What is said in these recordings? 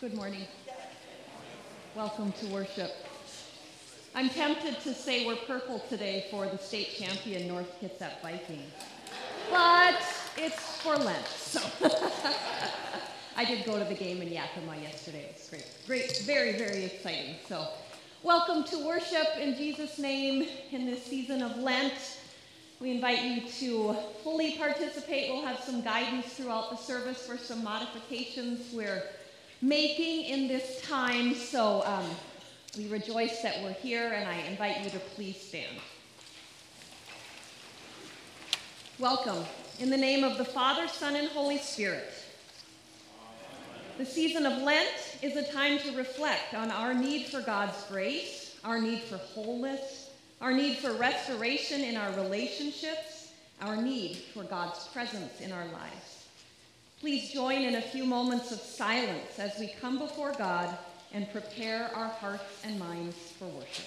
Good morning. Welcome to worship. I'm tempted to say we're purple today for the state champion North Kitsap Vikings, but it's for Lent, so. I did go to the game in Yakima yesterday. It's great, great, very, very exciting. So, welcome to worship in Jesus' name in this season of Lent. We invite you to fully participate. We'll have some guidance throughout the service for some modifications. We're making in this time. So um, we rejoice that we're here, and I invite you to please stand. Welcome. In the name of the Father, Son, and Holy Spirit. The season of Lent is a time to reflect on our need for God's grace, our need for wholeness, our need for restoration in our relationships, our need for God's presence in our lives. Please join in a few moments of silence as we come before God and prepare our hearts and minds for worship.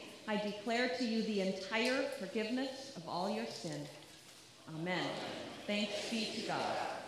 Declare to you the entire forgiveness of all your sin. Amen. Thanks be to God.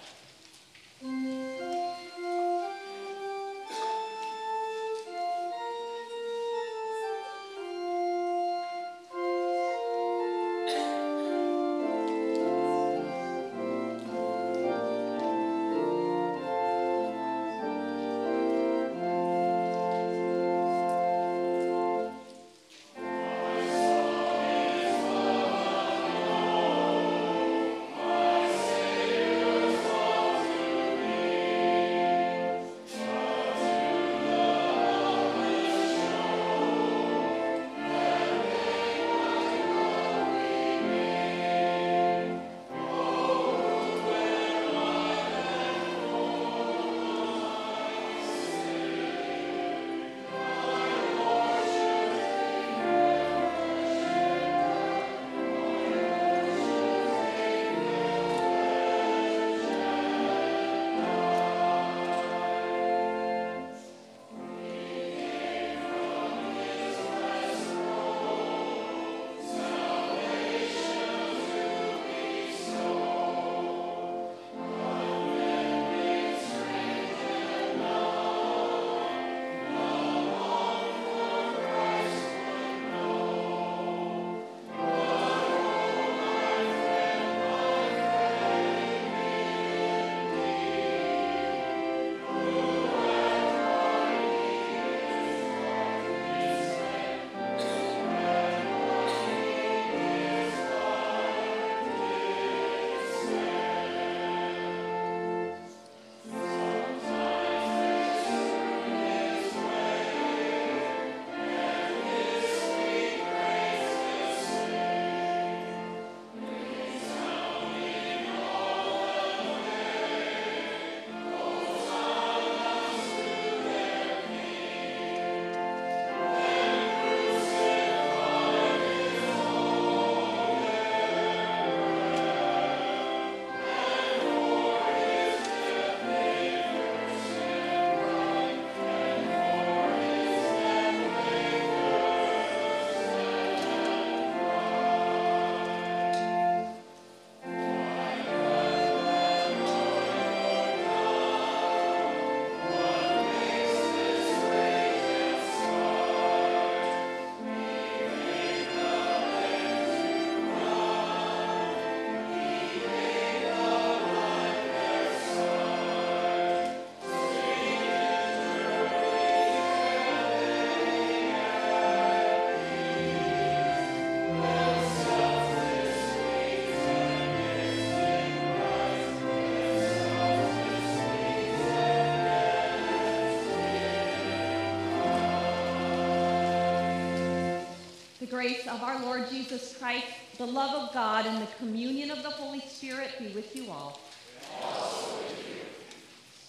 Grace of our Lord Jesus Christ, the love of God, and the communion of the Holy Spirit be with you all.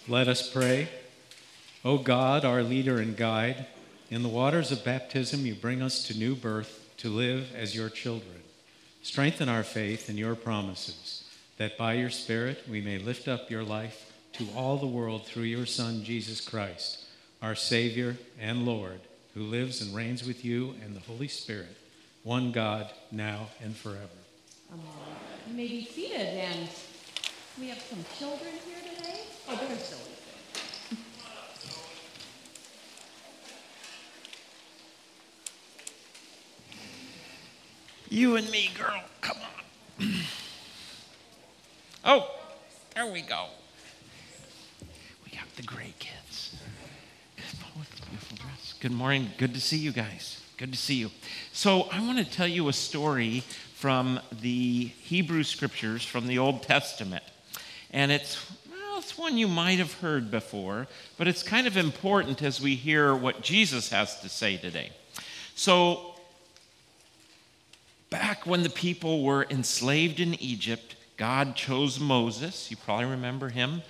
Let us pray. O God, our leader and guide, in the waters of baptism you bring us to new birth to live as your children. Strengthen our faith in your promises, that by your Spirit we may lift up your life to all the world through your Son, Jesus Christ, our Savior and Lord, who lives and reigns with you and the Holy Spirit, one God, now and forever. Amen. You may be seated, and we have some children here today. Oh, there's Zoe. You and me, girl. Come on. oh, there we go. We got the gray kids. Good morning. Good to see you guys. Good to see you. So, I want to tell you a story from the Hebrew scriptures from the Old Testament. And it's, well, it's one you might have heard before, but it's kind of important as we hear what Jesus has to say today. So, back when the people were enslaved in Egypt, God chose Moses, you probably remember him,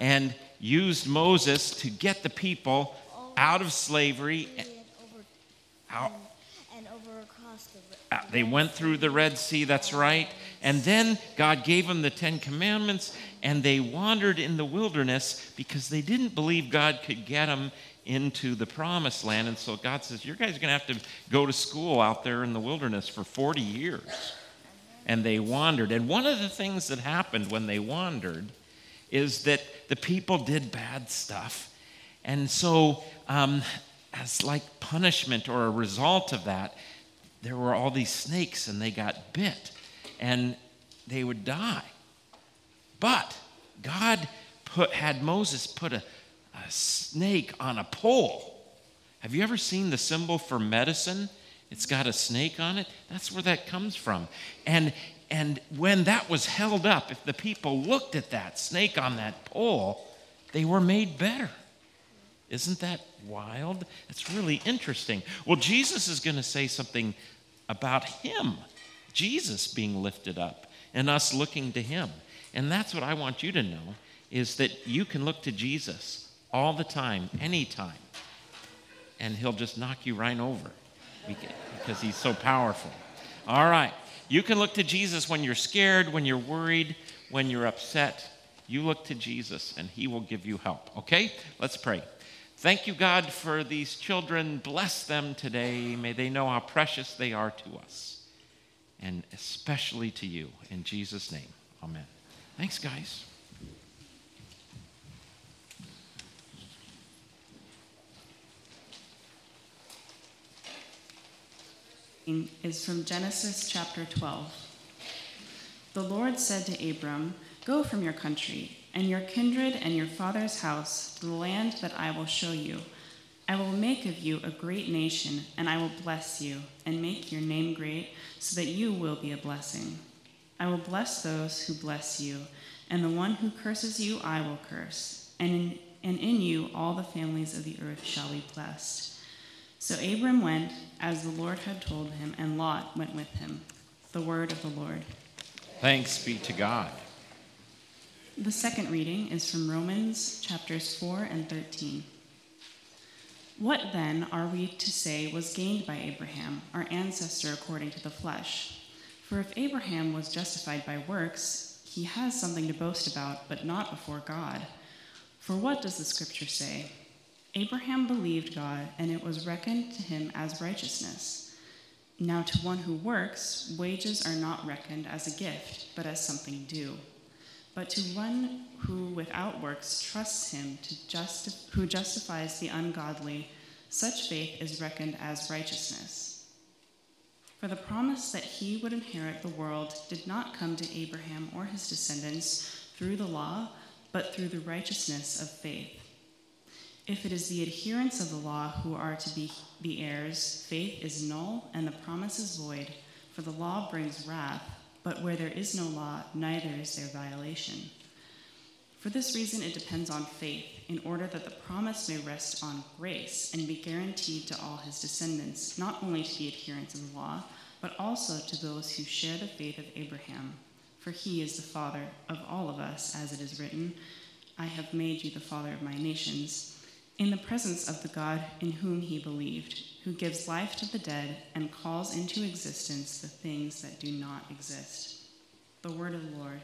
and used Moses to get the people out of slavery. Out. And over across the uh, They went through the Red Sea, that's right. And then God gave them the Ten Commandments, and they wandered in the wilderness because they didn't believe God could get them into the promised land. And so God says, You guys are going to have to go to school out there in the wilderness for 40 years. And they wandered. And one of the things that happened when they wandered is that the people did bad stuff. And so, um, as like punishment or a result of that, there were all these snakes and they got bit and they would die. But God put, had Moses put a, a snake on a pole. Have you ever seen the symbol for medicine? It's got a snake on it. That's where that comes from. And and when that was held up, if the people looked at that snake on that pole, they were made better. Isn't that wild? It's really interesting. Well, Jesus is going to say something about him, Jesus being lifted up, and us looking to him. And that's what I want you to know is that you can look to Jesus all the time, anytime. And he'll just knock you right over because he's so powerful. All right. You can look to Jesus when you're scared, when you're worried, when you're upset. You look to Jesus and he will give you help. Okay? Let's pray. Thank you, God, for these children. Bless them today. May they know how precious they are to us, and especially to you. In Jesus' name, amen. Thanks, guys. is from Genesis chapter 12. The Lord said to Abram, Go from your country and your kindred and your father's house to the land that I will show you. I will make of you a great nation, and I will bless you and make your name great, so that you will be a blessing. I will bless those who bless you, and the one who curses you I will curse, and in, and in you all the families of the earth shall be blessed. So Abram went as the Lord had told him, and Lot went with him. The word of the Lord. Thanks be to God. The second reading is from Romans chapters 4 and 13. What then are we to say was gained by Abraham, our ancestor according to the flesh? For if Abraham was justified by works, he has something to boast about, but not before God. For what does the scripture say? Abraham believed God, and it was reckoned to him as righteousness. Now, to one who works, wages are not reckoned as a gift, but as something due. But to one who without works trusts him to justi- who justifies the ungodly, such faith is reckoned as righteousness. For the promise that he would inherit the world did not come to Abraham or his descendants through the law, but through the righteousness of faith. If it is the adherents of the law who are to be the heirs, faith is null and the promise is void, for the law brings wrath, but where there is no law, neither is there violation. For this reason, it depends on faith, in order that the promise may rest on grace and be guaranteed to all his descendants, not only to the adherents of the law, but also to those who share the faith of Abraham. For he is the father of all of us, as it is written, I have made you the father of my nations, in the presence of the God in whom he believed, who gives life to the dead and calls into existence the things that do not exist. The word of the Lord.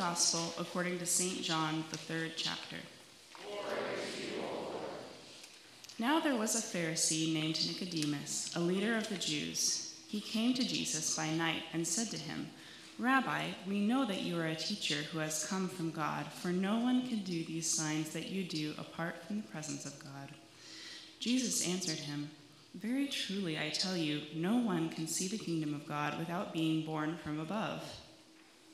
Gospel according to St. John, the third chapter. Now there was a Pharisee named Nicodemus, a leader of the Jews. He came to Jesus by night and said to him, Rabbi, we know that you are a teacher who has come from God, for no one can do these signs that you do apart from the presence of God. Jesus answered him, Very truly I tell you, no one can see the kingdom of God without being born from above.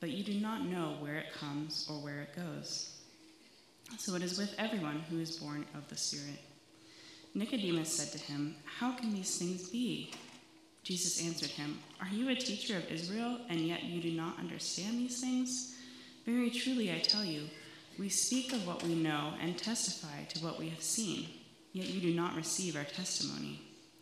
but you do not know where it comes or where it goes. So it is with everyone who is born of the Spirit. Nicodemus said to him, How can these things be? Jesus answered him, Are you a teacher of Israel, and yet you do not understand these things? Very truly I tell you, we speak of what we know and testify to what we have seen, yet you do not receive our testimony.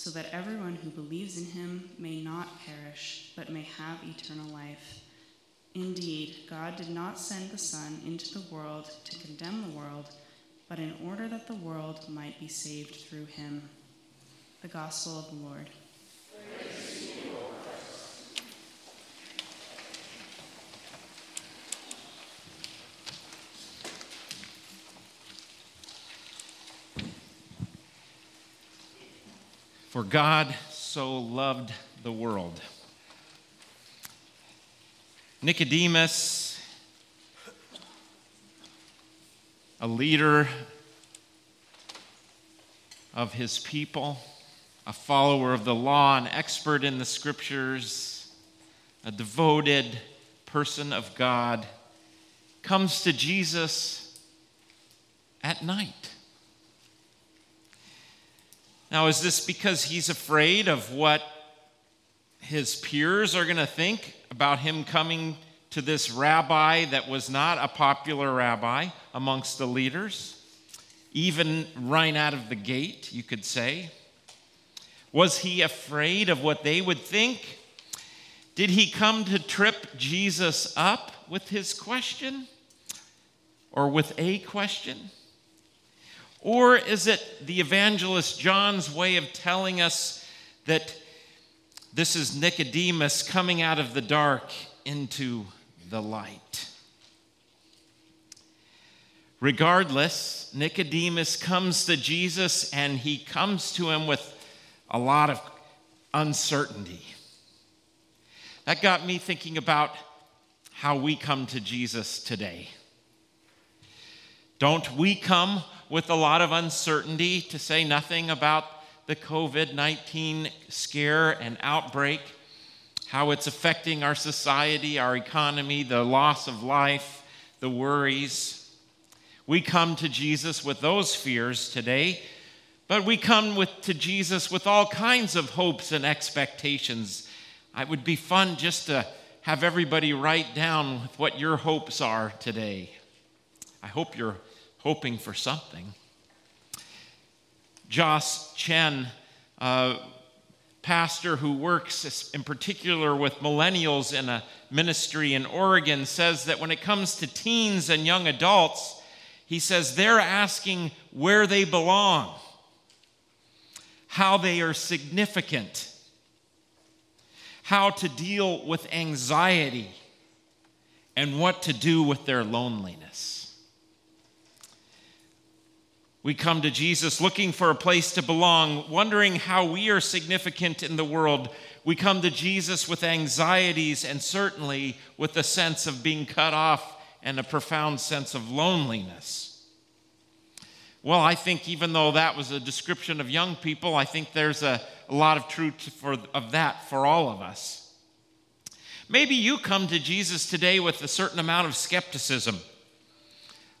so that everyone who believes in him may not perish, but may have eternal life. Indeed, God did not send the Son into the world to condemn the world but in order that the world might be saved through him. The Gospel of the Lord. For God so loved the world. Nicodemus a leader of his people, a follower of the law, an expert in the scriptures, a devoted person of God, comes to Jesus at night. Now, is this because he's afraid of what his peers are going to think about him coming to this rabbi that was not a popular rabbi amongst the leaders, even right out of the gate, you could say? Was he afraid of what they would think? Did he come to trip Jesus up with his question or with a question? Or is it the evangelist John's way of telling us that this is Nicodemus coming out of the dark into the light. Regardless, Nicodemus comes to Jesus and he comes to him with a lot of uncertainty. That got me thinking about how we come to Jesus today. Don't we come with a lot of uncertainty, to say nothing about the COVID 19 scare and outbreak? how it's affecting our society, our economy, the loss of life, the worries. We come to Jesus with those fears today, but we come with, to Jesus with all kinds of hopes and expectations. It would be fun just to have everybody write down what your hopes are today. I hope you're hoping for something. Joss Chen pastor who works in particular with millennials in a ministry in Oregon says that when it comes to teens and young adults, he says they're asking where they belong, how they are significant, how to deal with anxiety, and what to do with their loneliness. We come to Jesus looking for a place to belong, wondering how we are significant in the world. We come to Jesus with anxieties and certainly with a sense of being cut off and a profound sense of loneliness. Well, I think even though that was a description of young people, I think there's a, a lot of truth for, of that for all of us. Maybe you come to Jesus today with a certain amount of skepticism.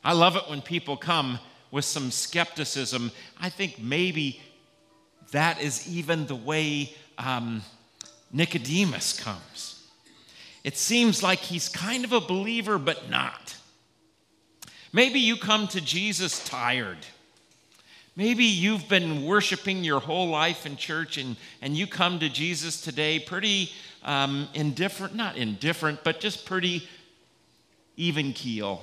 I love it when people come with some skepticism. I think maybe that is even the way um, Nicodemus comes. It seems like he's kind of a believer, but not. Maybe you come to Jesus tired. Maybe you've been worshiping your whole life in church and, and you come to Jesus today pretty um, indifferent, not indifferent, but just pretty even keel.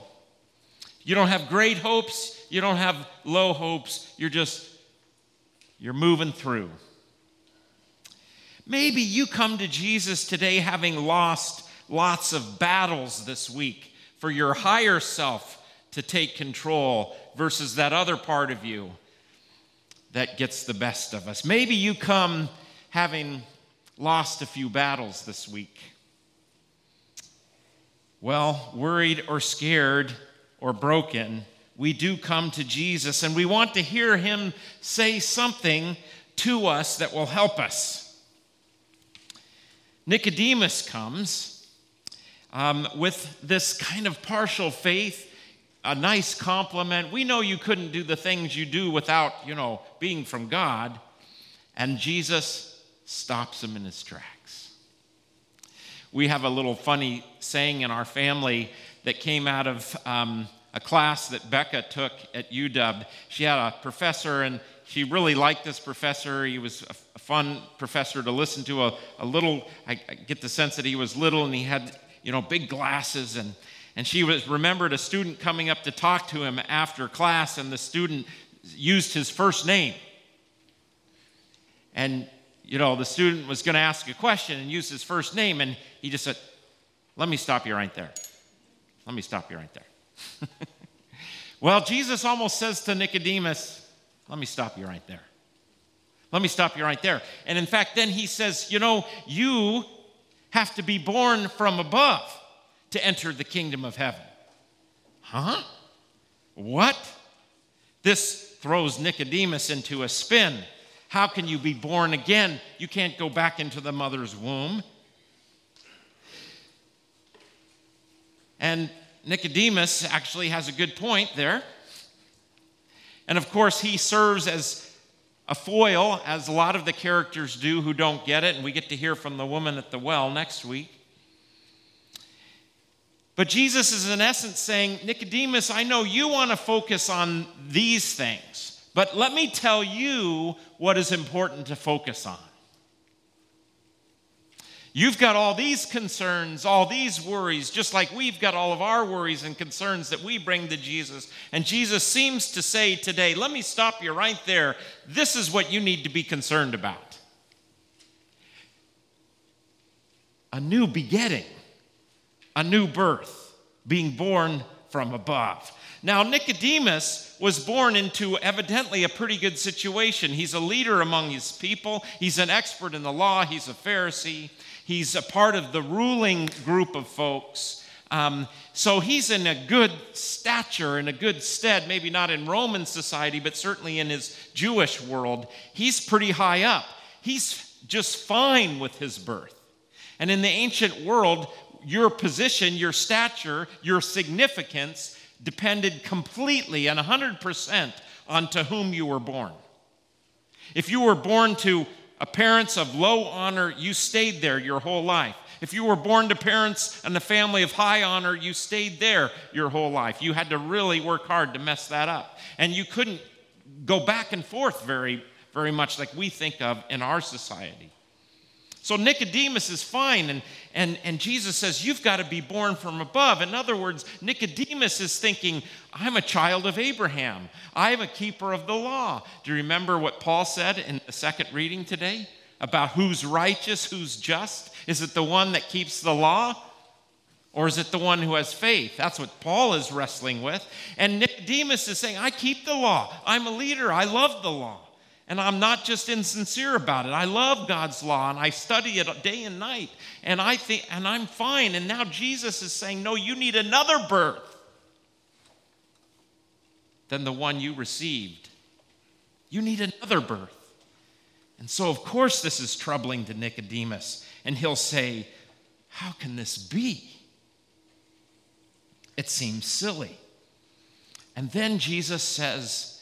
You don't have great hopes, you don't have low hopes, you're just, you're moving through. Maybe you come to Jesus today having lost lots of battles this week for your higher self to take control versus that other part of you that gets the best of us. Maybe you come having lost a few battles this week. Well, worried or scared or broken, we do come to Jesus and we want to hear him say something to us that will help us. Nicodemus comes um, with this kind of partial faith, a nice compliment. We know you couldn't do the things you do without, you know, being from God. And Jesus stops him in his tracks. We have a little funny saying in our family that came out of um, a class that Becca took at UW. She had a professor, and she really liked this professor. He was a fun professor to listen to. A, a little, I, I get the sense that he was little and he had, you know, big glasses. And, and she was remembered a student coming up to talk to him after class, and the student used his first name. And, you know, the student was going to ask a question and use his first name, and he just said, Let me stop you right there. Let me stop you right there. well, Jesus almost says to Nicodemus, let me stop you right there. Let me stop you right there. And in fact, then he says, You know, you have to be born from above to enter the kingdom of heaven. Huh? What? This throws Nicodemus into a spin. How can you be born again? You can't go back into the mother's womb. And Nicodemus actually has a good point there. And of course, he serves as a foil, as a lot of the characters do who don't get it, and we get to hear from the woman at the well next week. But Jesus is, in essence, saying, Nicodemus, I know you want to focus on these things, but let me tell you what is important to focus on. You've got all these concerns, all these worries, just like we've got all of our worries and concerns that we bring to Jesus. And Jesus seems to say today, let me stop you right there. This is what you need to be concerned about a new begetting, a new birth, being born from above. Now, Nicodemus was born into evidently a pretty good situation. He's a leader among his people, he's an expert in the law, he's a Pharisee. He's a part of the ruling group of folks. Um, so he's in a good stature, in a good stead, maybe not in Roman society, but certainly in his Jewish world. He's pretty high up. He's just fine with his birth. And in the ancient world, your position, your stature, your significance depended completely and 100% on to whom you were born. If you were born to parents of low honor, you stayed there your whole life. If you were born to parents and a family of high honor, you stayed there your whole life. You had to really work hard to mess that up. And you couldn't go back and forth very, very much like we think of in our society. So Nicodemus is fine, and, and, and Jesus says, You've got to be born from above. In other words, Nicodemus is thinking, I'm a child of Abraham, I'm a keeper of the law. Do you remember what Paul said in the second reading today about who's righteous, who's just? Is it the one that keeps the law? Or is it the one who has faith? That's what Paul is wrestling with. And Nicodemus is saying, I keep the law. I'm a leader. I love the law. And I'm not just insincere about it. I love God's law and I study it day and night. And I think and I'm fine. And now Jesus is saying, "No, you need another birth than the one you received. You need another birth." And so, of course, this is troubling to Nicodemus. And he'll say, How can this be? It seems silly. And then Jesus says,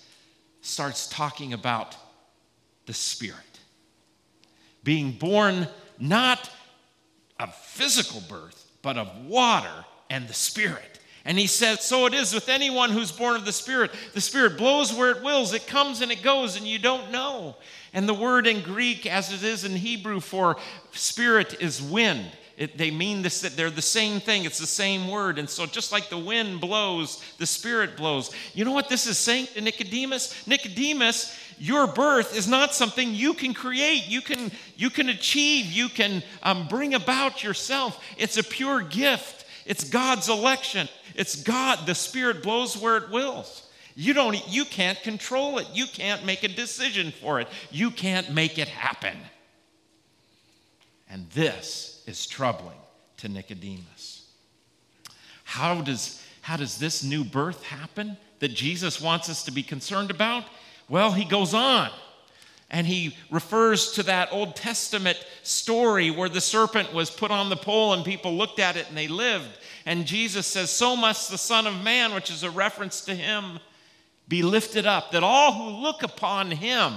starts talking about the Spirit. Being born not of physical birth, but of water and the Spirit. And he says, So it is with anyone who's born of the Spirit. The Spirit blows where it wills, it comes and it goes, and you don't know. And the word in Greek, as it is in Hebrew for spirit, is wind. It, they mean this, that they're the same thing. It's the same word. And so, just like the wind blows, the Spirit blows. You know what this is saying to Nicodemus? Nicodemus, your birth is not something you can create, you can, you can achieve, you can um, bring about yourself. It's a pure gift, it's God's election. It's God, the Spirit blows where it wills. You don't you can't control it. You can't make a decision for it. You can't make it happen. And this is troubling to Nicodemus. How does how does this new birth happen that Jesus wants us to be concerned about? Well, he goes on and he refers to that Old Testament story where the serpent was put on the pole and people looked at it and they lived. And Jesus says, So must the Son of Man, which is a reference to him, be lifted up, that all who look upon him,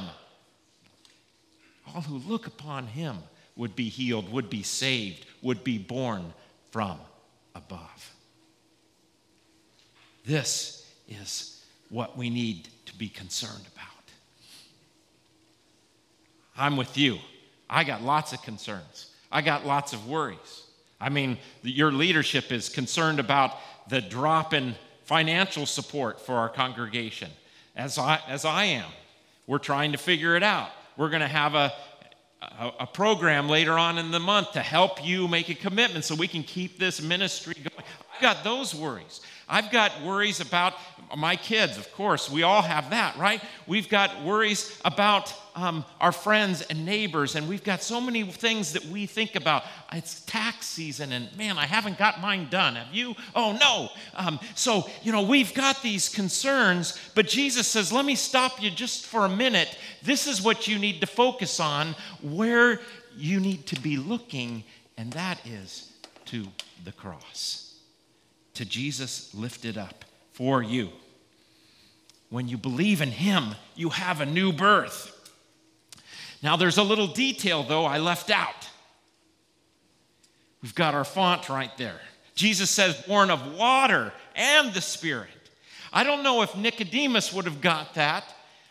all who look upon him would be healed, would be saved, would be born from above. This is what we need to be concerned about. I'm with you. I got lots of concerns. I got lots of worries. I mean, your leadership is concerned about the drop in financial support for our congregation, as I, as I am. We're trying to figure it out. We're going to have a, a, a, program later on in the month to help you make a commitment so we can keep this ministry going. I've got those worries. I've got worries about my kids, of course. We all have that, right? We've got worries about um, our friends and neighbors, and we've got so many things that we think about. It's tax season, and man, I haven't got mine done. Have you? Oh, no. Um, so, you know, we've got these concerns, but Jesus says, let me stop you just for a minute. This is what you need to focus on, where you need to be looking, and that is to the cross to Jesus lifted up for you. When you believe in Him, you have a new birth. Now, there's a little detail, though, I left out. We've got our font right there. Jesus says, born of water and the Spirit. I don't know if Nicodemus would have got that.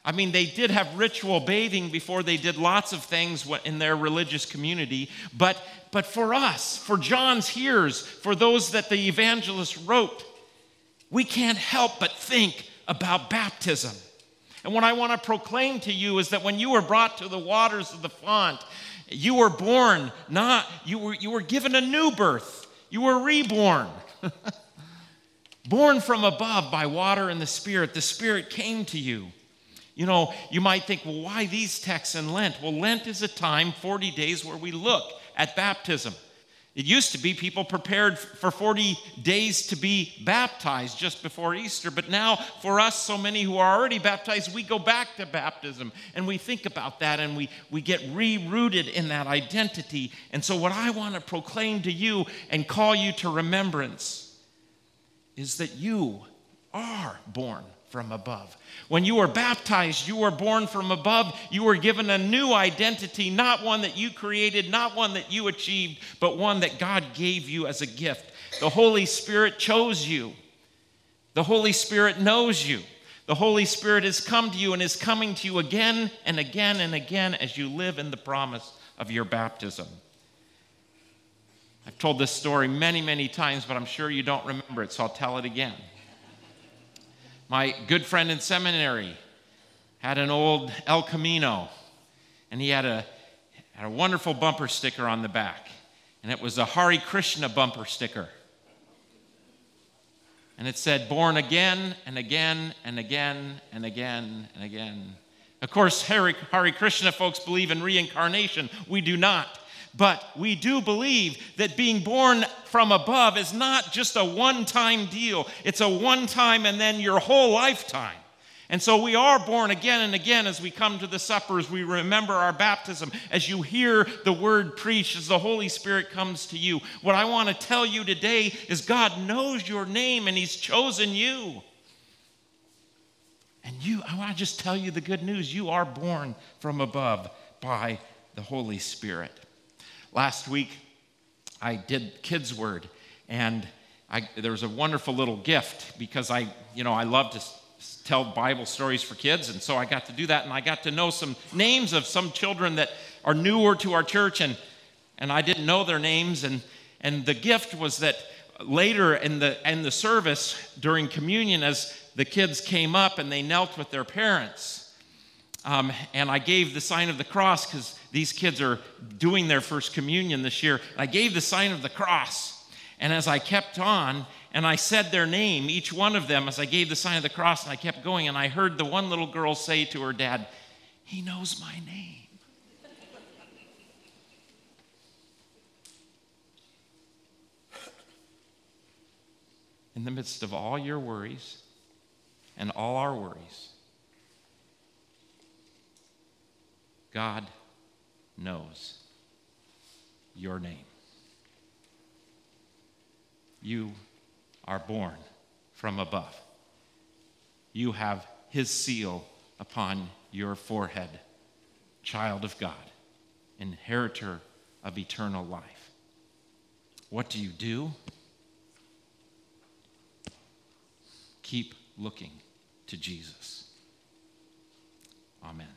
I mean, they did have ritual bathing before they did lots of things in their religious community, but but for us, for John's hearers, for those that the evangelist wrote, we can't help but think about baptism. And what I want to proclaim to you is that when you were brought to the waters of the font, you were born, not, you were, you were given a new birth. You were reborn. born from above by water and the Spirit. The Spirit came to you. You know, you might think, well, why these texts in Lent? Well, Lent is a time, 40 days, where we look at baptism. It used to be people prepared for 40 days to be baptized just before Easter, but now for us, so many who are already baptized, we go back to baptism and we think about that and we, we get re-rooted in that identity. And so, what I want to proclaim to you and call you to remembrance is that you are born from above. When you were baptized, you were born from above. You were given a new identity, not one that you created, not one that you achieved, but one that God gave you as a gift. The Holy Spirit chose you. The Holy Spirit knows you. The Holy Spirit has come to you and is coming to you again and again and again as you live in the promise of your baptism. I've told this story many, many times, but I'm sure you don't remember it, so I'll tell it again. My good friend in seminary had an old El Camino, and he had a, had a wonderful bumper sticker on the back, and it was a Hare Krishna bumper sticker. And it said, born again and again and again and again and again. Of course, Hare Krishna folks believe in reincarnation. We do not. But we do believe that being born from above is not just a one time deal, it's a one time and then your whole lifetime. And so we are born again and again as we come to the supper, as we remember our baptism, as you hear the word preached, as the Holy Spirit comes to you. What I want to tell you today is God knows your name and He's chosen you. And you, I want to just tell you the good news you are born from above by the Holy Spirit. Last week, I did Kids Word, and I, there was a wonderful little gift because I, you know, I love to tell Bible stories for kids, and so I got to do that, and I got to know some names of some children that are newer to our church, and and I didn't know their names, and and the gift was that later in the in the service during communion, as the kids came up and they knelt with their parents, um, and I gave the sign of the cross because these kids are doing their first communion this year. I gave the sign of the cross. And as I kept on, and I said their name, each one of them, as I gave the sign of the cross, and I kept going, and I heard the one little girl say to her dad, He knows my name. In the midst of all your worries and all our worries, God knows your name. You are born from above. You have his seal upon your forehead, child of God, inheritor of eternal life. What do you do? Keep looking to Jesus. Amen.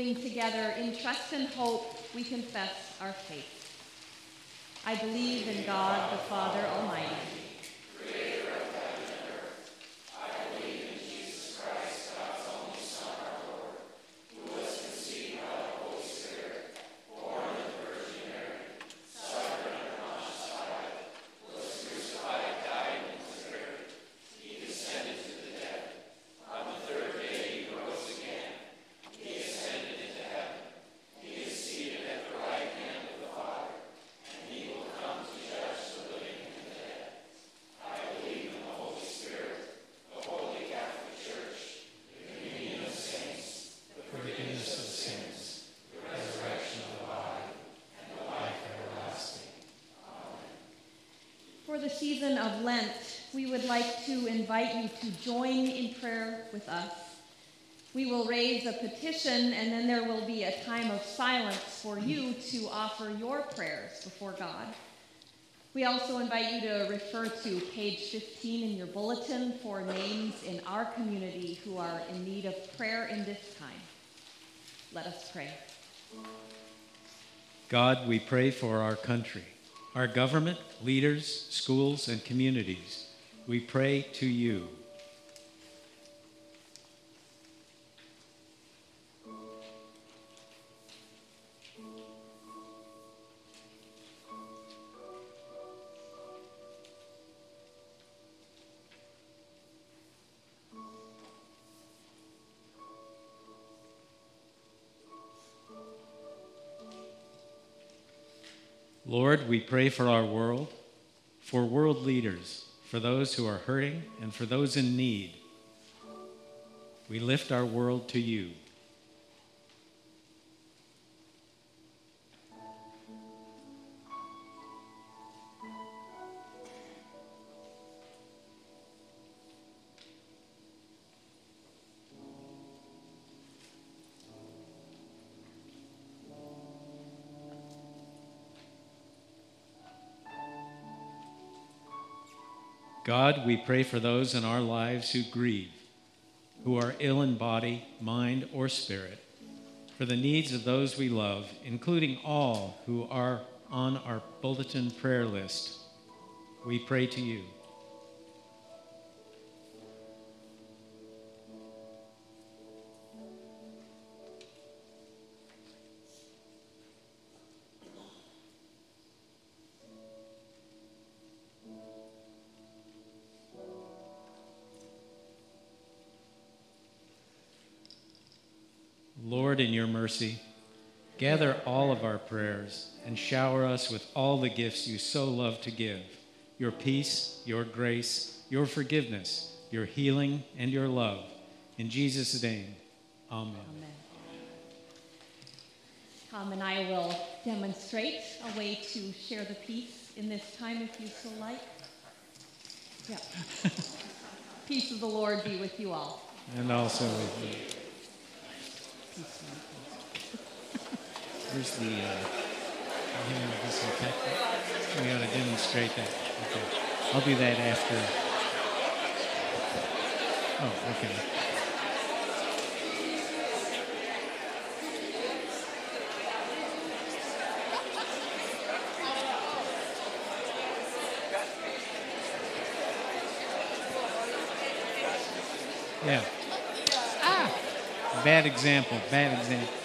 Sing together, In trust and hope, we confess our faith. I believe in God, the Father Almighty, creator of heaven the season of Lent, we would like to invite you to join in prayer with us. We will raise a petition, and then there will be a time of silence for you to offer your prayers before God. We also invite you to refer to page 15 in your bulletin for names in our community who are in need of prayer in this time. Let us pray. God, we pray for our country, our government, leaders, schools, and communities. We pray to you. Lord, we pray for our world, for world leaders, for those who are hurting, and for those in need. We lift our world to you. God, we pray for those in our lives who grieve, who are ill in body, mind, or spirit, for the needs of those we love, including all who are on our bulletin prayer list. We pray to you. Mercy, gather all of our prayers and shower us with all the gifts you so love to give your peace, your grace, your forgiveness, your healing, and your love. In Jesus' name, amen. Amen. Tom and I will demonstrate a way to share the peace in this time if you so like. Yeah. peace of the Lord be with you all. And also with you. Where's the uh, disinfectant? We ought to demonstrate that. Okay. I'll do that after. Oh, okay. Yeah. Ah! Bad example, bad example.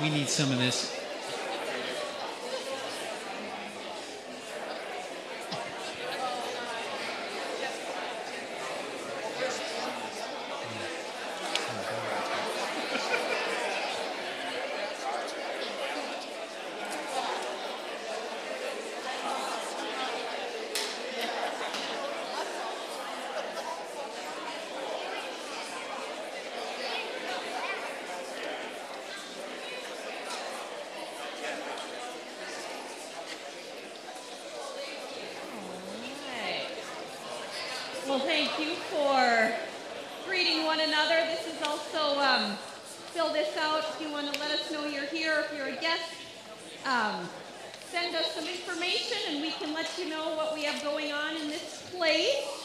We need some of this. Alright. Well, thank you for greeting one another. This is also, um, fill this out if you want to let us know you're here, if you're a guest. Um, send us some information and we can let you know what we have going on in this place.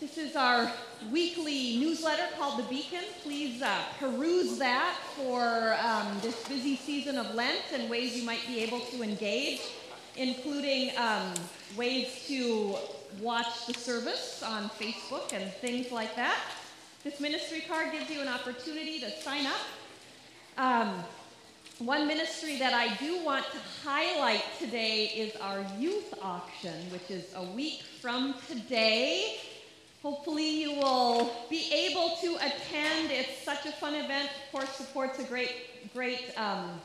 This is our weekly newsletter called The Beacon. Please uh, peruse that for um, this busy season of Lent and ways you might be able to engage, including um, ways to watch the service on Facebook and things like that. This ministry card gives you an opportunity to sign up. Um, one ministry that I do want to highlight today is our youth auction, which is a week from today. Hopefully, you will be able to attend. It's such a fun event. Of course, supports a great, great um,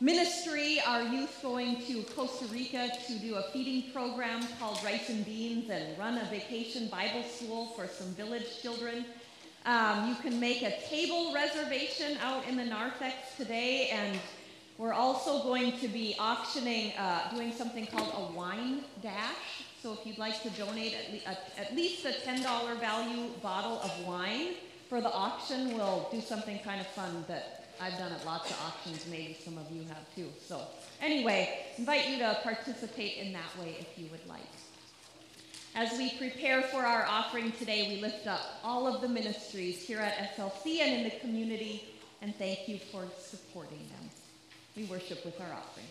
ministry. Our youth going to Costa Rica to do a feeding program called Rice and Beans and run a vacation Bible school for some village children. Um, you can make a table reservation out in the narthex today, and We're also going to be auctioning, uh, doing something called a wine dash. So if you'd like to donate at, le- at, at least a $10 value bottle of wine for the auction, we'll do something kind of fun that I've done it lots of auctions. Maybe some of you have too. So anyway, invite you to participate in that way if you would like. As we prepare for our offering today, we lift up all of the ministries here at SLC and in the community and thank you for supporting them. We worship with our offering.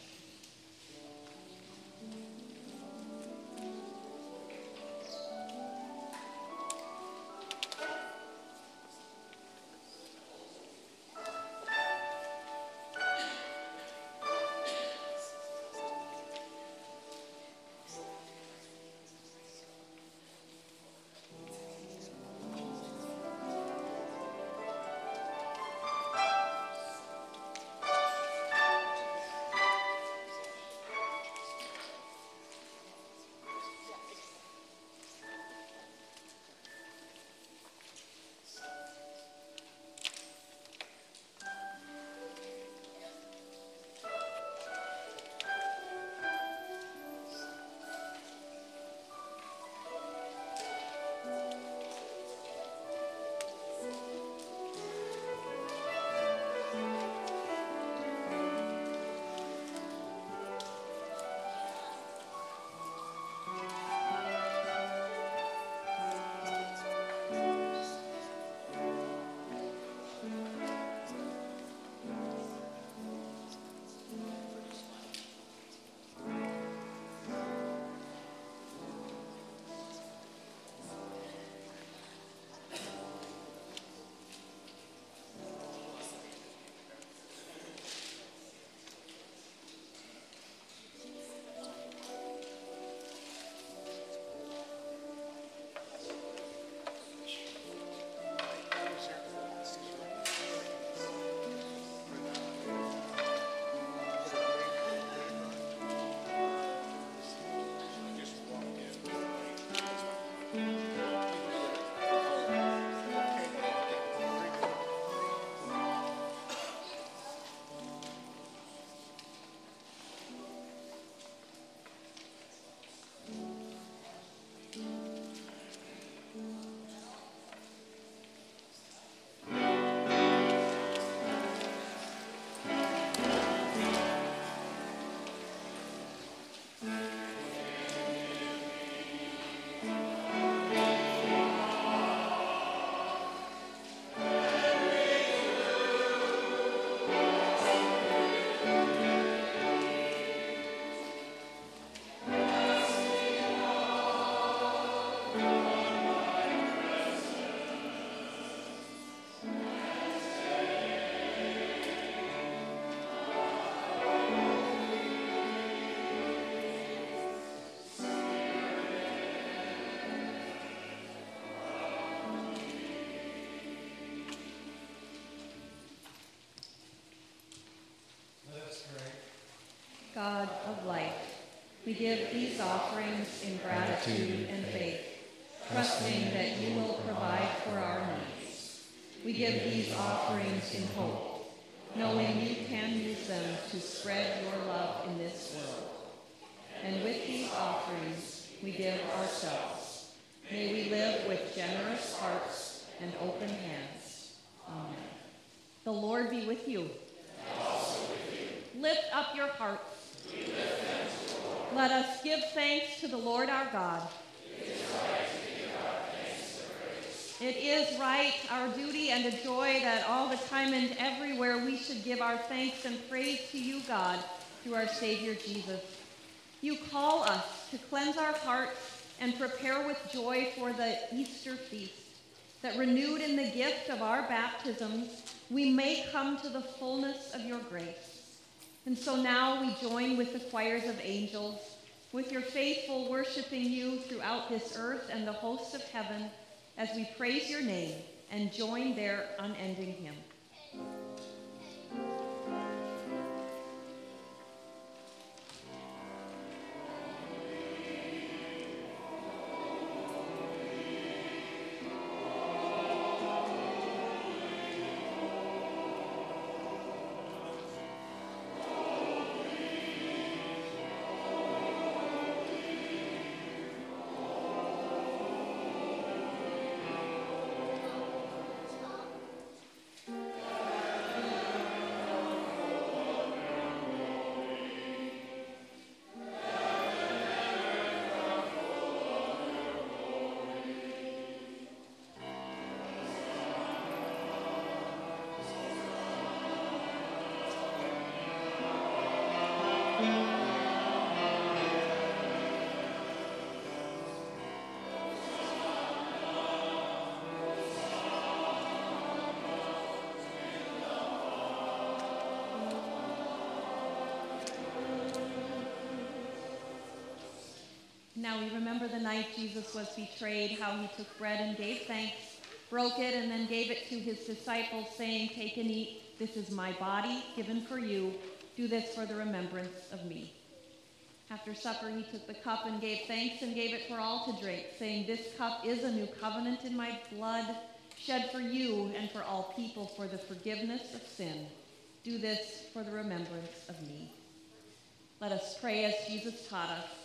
God of life, we give these offerings in gratitude and faith, trusting that you will provide for our needs. We give these offerings in hope, knowing you can use them to spread your love in this world. And with these offerings, we give ourselves. May we live with generous hearts and open hands. Amen. The Lord be with you. Lift up your hearts. Let us give thanks to the Lord our God. It is right, our duty and a joy that all the time and everywhere we should give our thanks and praise to you, God, through our Savior Jesus. You call us to cleanse our hearts and prepare with joy for the Easter feast, that renewed in the gift of our baptisms, we may come to the fullness of your grace. And so now we join with the choirs of angels, with your faithful worshiping you throughout this earth and the hosts of heaven, as we praise your name and join their unending hymn. Now we remember the night Jesus was betrayed, how he took bread and gave thanks, broke it, and then gave it to his disciples, saying, Take and eat. This is my body given for you. Do this for the remembrance of me. After supper, he took the cup and gave thanks and gave it for all to drink, saying, This cup is a new covenant in my blood, shed for you and for all people for the forgiveness of sin. Do this for the remembrance of me. Let us pray as Jesus taught us.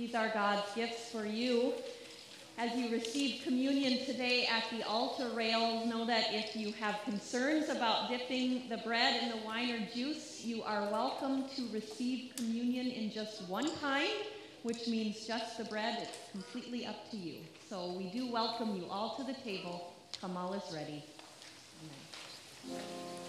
These are God's gifts for you. As you receive communion today at the altar rail, know that if you have concerns about dipping the bread in the wine or juice, you are welcome to receive communion in just one kind, which means just the bread. It's completely up to you. So we do welcome you all to the table. Kamal is ready. Amen.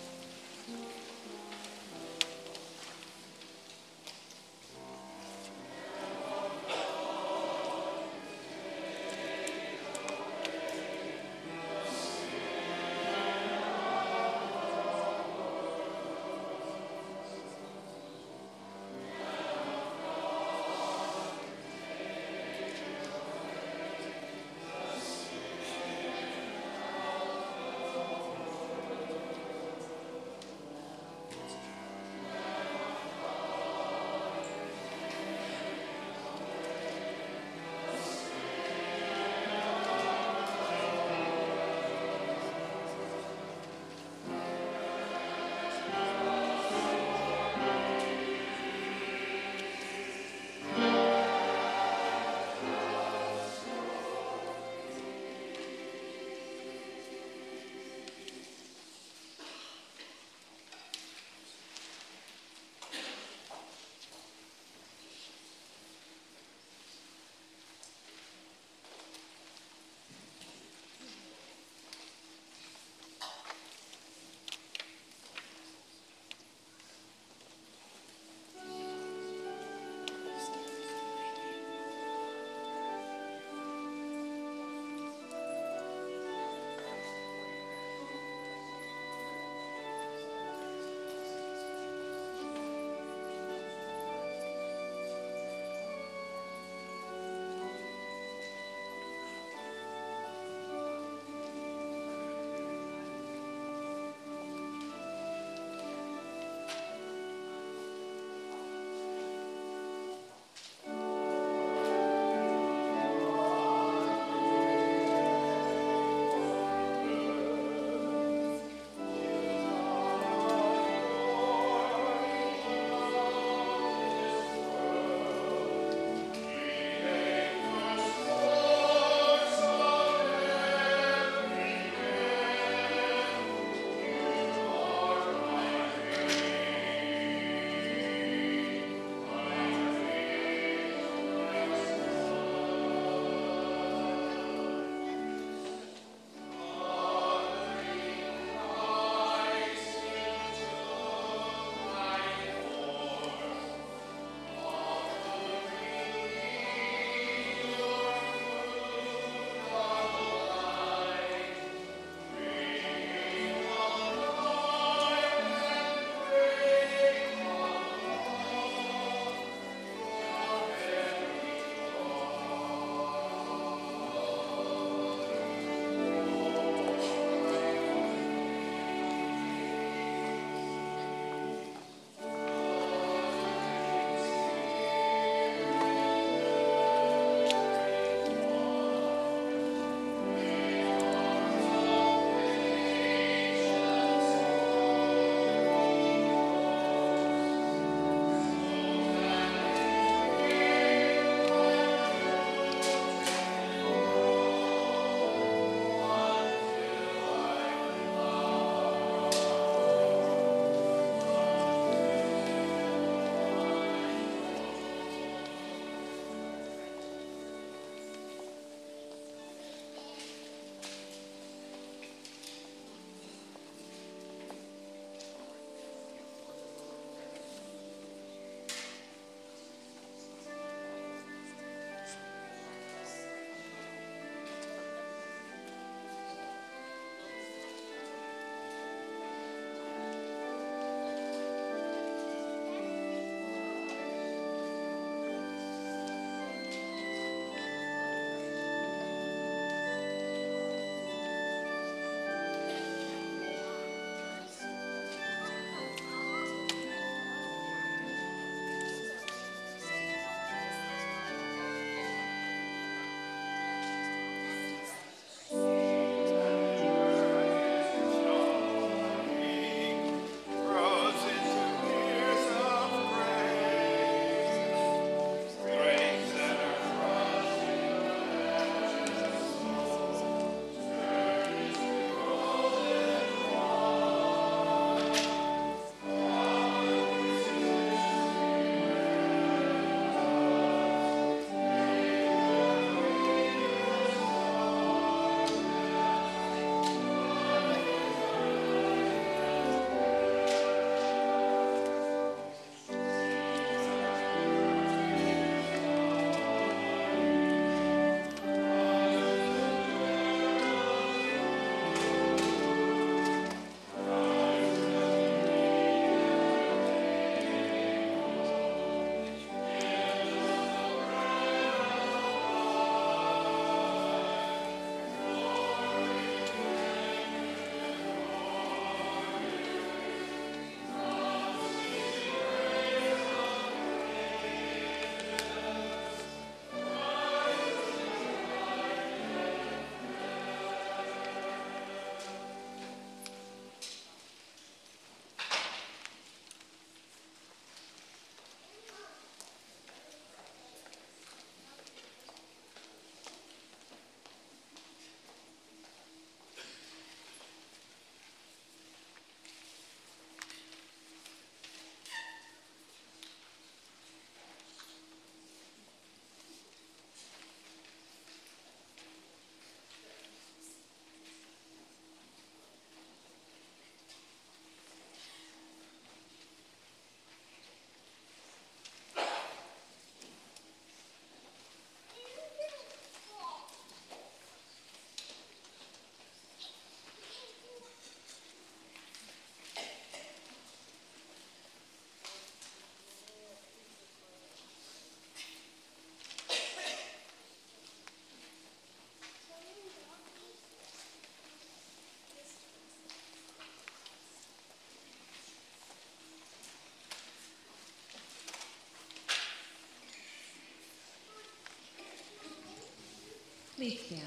Please stand.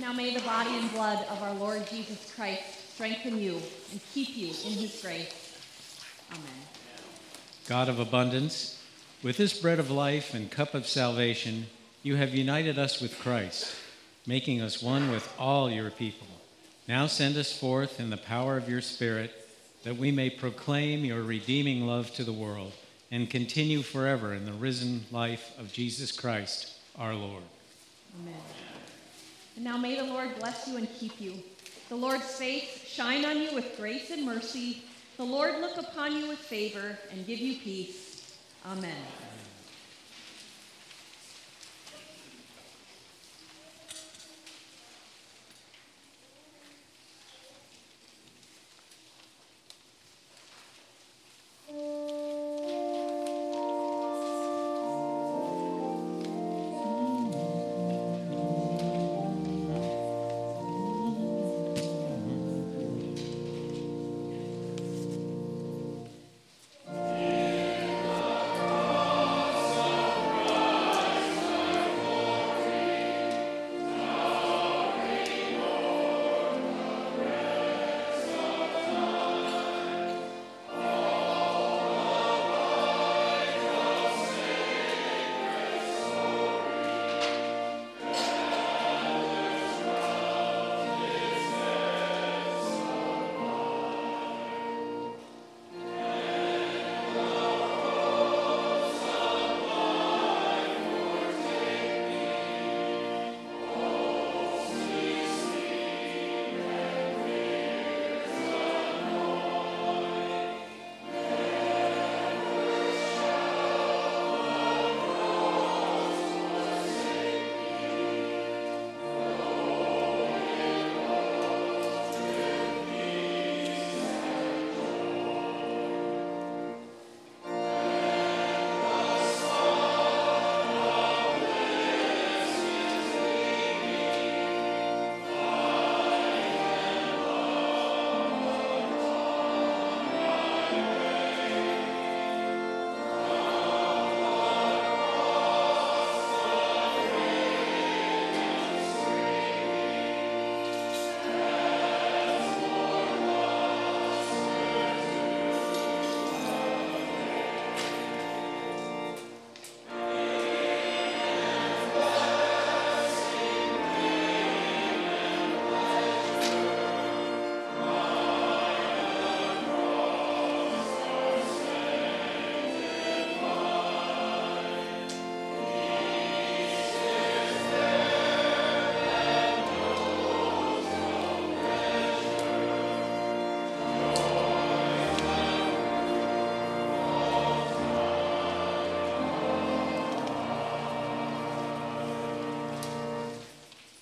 Now may the body and blood of our Lord Jesus Christ strengthen you and keep you in his grace. Amen. God of abundance, with this bread of life and cup of salvation, you have united us with Christ, making us one with all your people. Now send us forth in the power of your Spirit, that we may proclaim your redeeming love to the world and continue forever in the risen life of Jesus Christ, our Lord. Amen. And now may the Lord bless you and keep you. The Lord's face shine on you with grace and mercy. The Lord look upon you with favor and give you peace. Amen.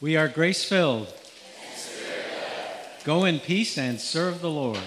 We are grace filled. Go in peace and serve the Lord.